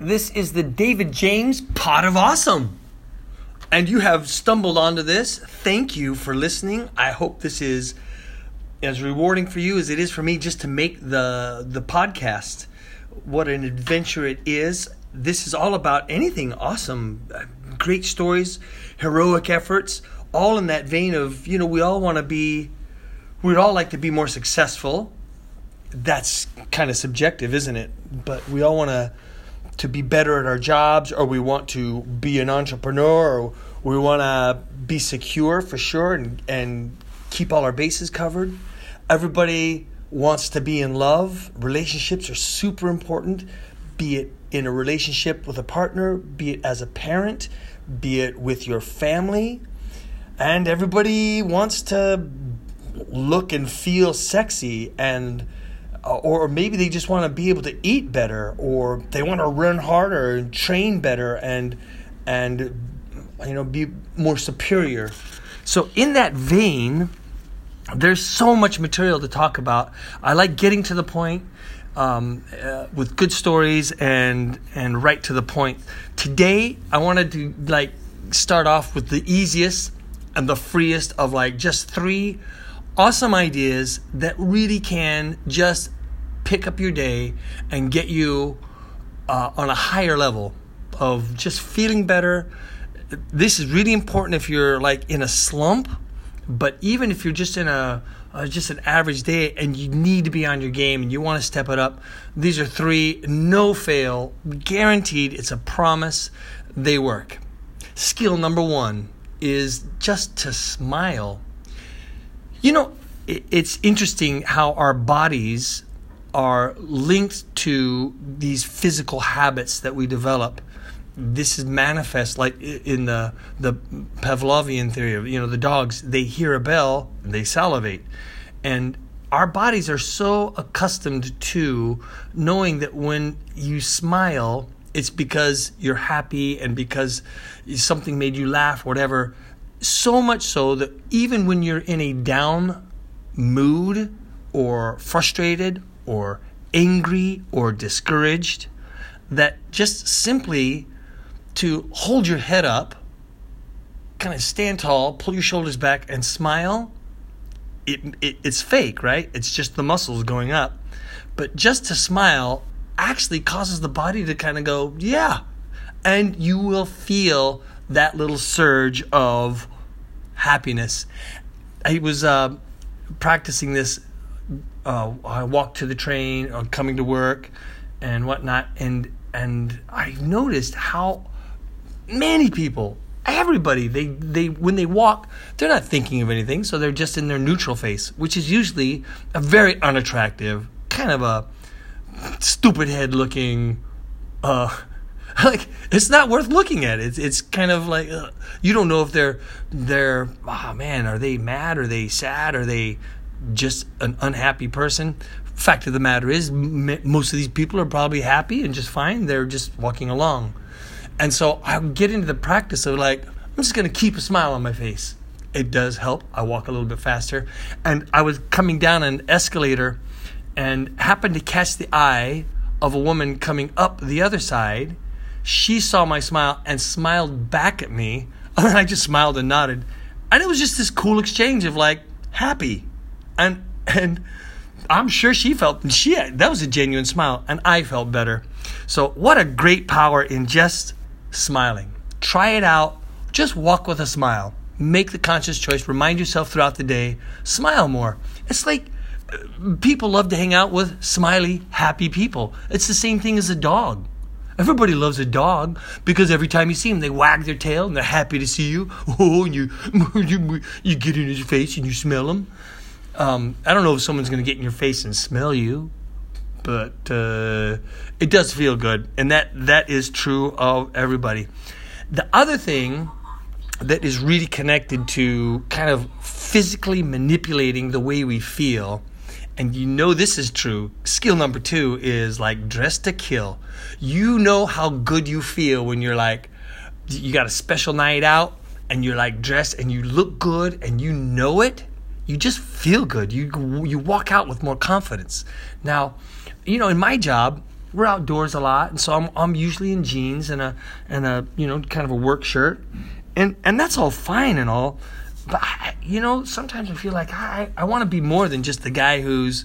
This is the David James Pot of Awesome. And you have stumbled onto this. Thank you for listening. I hope this is as rewarding for you as it is for me just to make the the podcast. What an adventure it is. This is all about anything awesome, great stories, heroic efforts, all in that vein of, you know, we all want to be we'd all like to be more successful. That's kind of subjective, isn't it? But we all want to to be better at our jobs or we want to be an entrepreneur or we want to be secure for sure and, and keep all our bases covered. Everybody wants to be in love. Relationships are super important, be it in a relationship with a partner, be it as a parent, be it with your family. And everybody wants to look and feel sexy and uh, or maybe they just want to be able to eat better or they want to run harder and train better and and you know be more superior. So in that vein there's so much material to talk about. I like getting to the point um, uh, with good stories and and right to the point. Today i wanted to like start off with the easiest and the freest of like just three awesome ideas that really can just pick up your day and get you uh, on a higher level of just feeling better. This is really important if you're like in a slump, but even if you're just in a uh, just an average day and you need to be on your game and you want to step it up, these are three no fail, guaranteed. It's a promise. They work. Skill number one is just to smile you know, it's interesting how our bodies are linked to these physical habits that we develop. This is manifest like in the the Pavlovian theory of you know the dogs they hear a bell they salivate, and our bodies are so accustomed to knowing that when you smile it's because you're happy and because something made you laugh whatever so much so that even when you're in a down mood or frustrated or angry or discouraged, that just simply to hold your head up, kind of stand tall, pull your shoulders back, and smile, it, it, it's fake, right? It's just the muscles going up. But just to smile actually causes the body to kind of go, yeah. And you will feel that little surge of happiness. I was uh, practicing this. Uh, I walked to the train or coming to work and whatnot, and and I noticed how many people, everybody, they they when they walk, they're not thinking of anything, so they're just in their neutral face, which is usually a very unattractive, kind of a stupid head looking. Uh, like it's not worth looking at. It's it's kind of like uh, you don't know if they're they're oh man, are they mad? Are they sad? Are they just an unhappy person? Fact of the matter is, m- most of these people are probably happy and just fine. They're just walking along, and so I get into the practice of like I'm just gonna keep a smile on my face. It does help. I walk a little bit faster, and I was coming down an escalator, and happened to catch the eye of a woman coming up the other side she saw my smile and smiled back at me. And I just smiled and nodded. And it was just this cool exchange of like happy. And and I'm sure she felt she that was a genuine smile and I felt better. So what a great power in just smiling. Try it out. Just walk with a smile. Make the conscious choice. Remind yourself throughout the day. Smile more. It's like uh, people love to hang out with smiley, happy people. It's the same thing as a dog. Everybody loves a dog because every time you see them, they wag their tail and they're happy to see you. Oh, and you you, you get in his face and you smell him. Um, I don't know if someone's going to get in your face and smell you, but uh, it does feel good, and that that is true of everybody. The other thing that is really connected to kind of physically manipulating the way we feel and you know this is true. Skill number two is like dress to kill. You know how good you feel when you're like, you got a special night out and you're like dressed and you look good and you know it. You just feel good. You you walk out with more confidence. Now, you know, in my job, we're outdoors a lot, and so I'm I'm usually in jeans and a and a you know kind of a work shirt, and and that's all fine and all, but I, you know sometimes I feel like I I want to be more than just the guy who's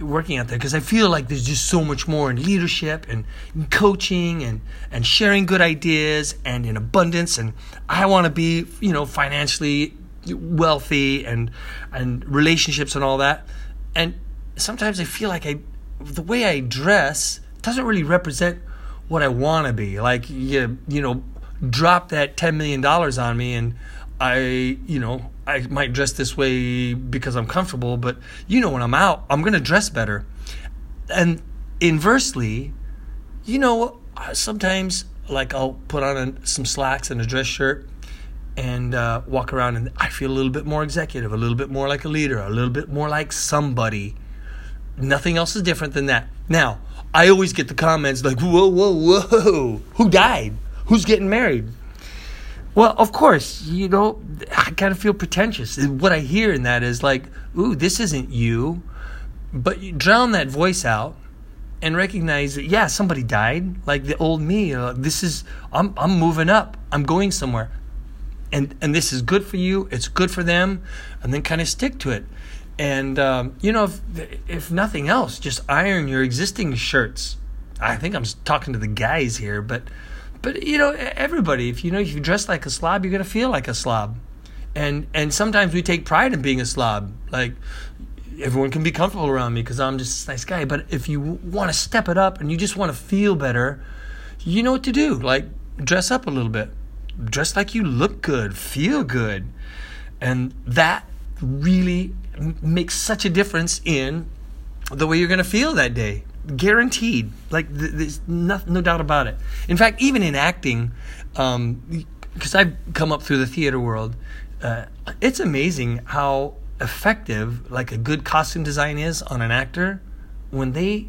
working out there because I feel like there's just so much more in leadership and in coaching and and sharing good ideas and in abundance and I want to be you know financially wealthy and and relationships and all that. And sometimes I feel like I the way I dress doesn't really represent what I want to be. Like you you know drop that 10 million dollars on me and I you know I might dress this way because I'm comfortable, but you know, when I'm out, I'm going to dress better. And inversely, you know, sometimes like I'll put on a, some slacks and a dress shirt and uh, walk around and I feel a little bit more executive, a little bit more like a leader, a little bit more like somebody. Nothing else is different than that. Now, I always get the comments like, whoa, whoa, whoa, who died? Who's getting married? Well, of course, you know, I kind of feel pretentious. What I hear in that is like, ooh, this isn't you. But you drown that voice out and recognize that, yeah, somebody died. Like the old me. Uh, this is, I'm, I'm moving up. I'm going somewhere. And, and this is good for you. It's good for them. And then kind of stick to it. And, um, you know, if, if nothing else, just iron your existing shirts. I think I'm talking to the guys here, but but you know, everybody, if you know, if you dress like a slob, you're gonna feel like a slob, and and sometimes we take pride in being a slob. Like everyone can be comfortable around me because I'm just a nice guy. But if you want to step it up and you just want to feel better, you know what to do. Like dress up a little bit, dress like you look good, feel good, and that really makes such a difference in the way you're gonna feel that day guaranteed. Like there's no, no doubt about it. In fact, even in acting, because um, I've come up through the theater world, uh, it's amazing how effective like a good costume design is on an actor when they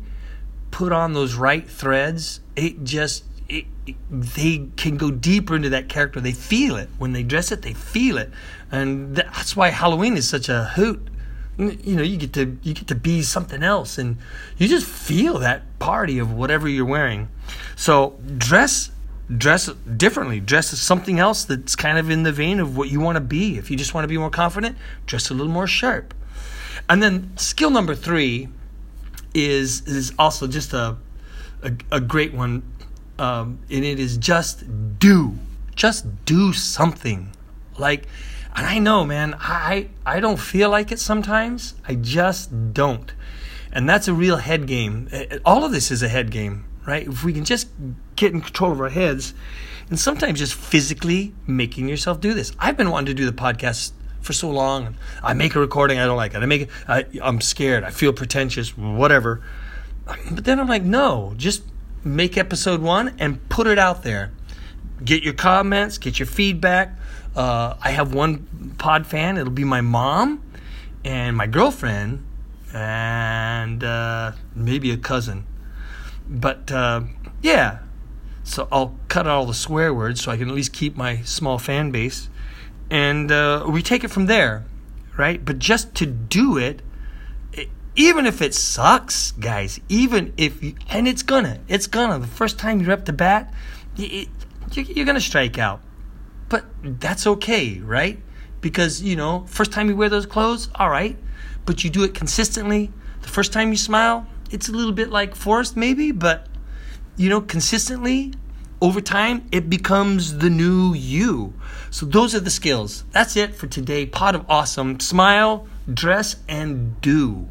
put on those right threads. It just it, it, they can go deeper into that character. They feel it when they dress it. They feel it, and that's why Halloween is such a hoot you know you get to you get to be something else and you just feel that party of whatever you're wearing. So dress dress differently. Dress as something else that's kind of in the vein of what you want to be. If you just want to be more confident dress a little more sharp. And then skill number three is is also just a a, a great one um, and it is just do. Just do something. Like and I know, man, I I don't feel like it sometimes. I just don't. And that's a real head game. All of this is a head game, right? If we can just get in control of our heads and sometimes just physically making yourself do this. I've been wanting to do the podcast for so long. I make a recording, I don't like it. I make it, I, I'm scared. I feel pretentious, whatever. But then I'm like, no, just make episode one and put it out there. Get your comments, get your feedback uh, I have one pod fan. It'll be my mom and my girlfriend and uh, maybe a cousin. But uh, yeah, so I'll cut out all the swear words so I can at least keep my small fan base. And uh, we take it from there, right? But just to do it, even if it sucks, guys, even if, you, and it's gonna, it's gonna, the first time you're up to bat, it, you're gonna strike out. But that's okay, right? Because, you know, first time you wear those clothes, all right. But you do it consistently. The first time you smile, it's a little bit like Forrest, maybe, but, you know, consistently, over time, it becomes the new you. So those are the skills. That's it for today. Pot of awesome. Smile, dress, and do.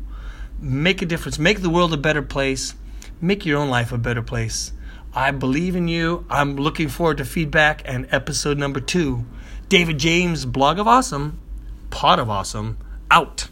Make a difference. Make the world a better place. Make your own life a better place. I believe in you. I'm looking forward to feedback and episode number two. David James, Blog of Awesome, Pot of Awesome, out.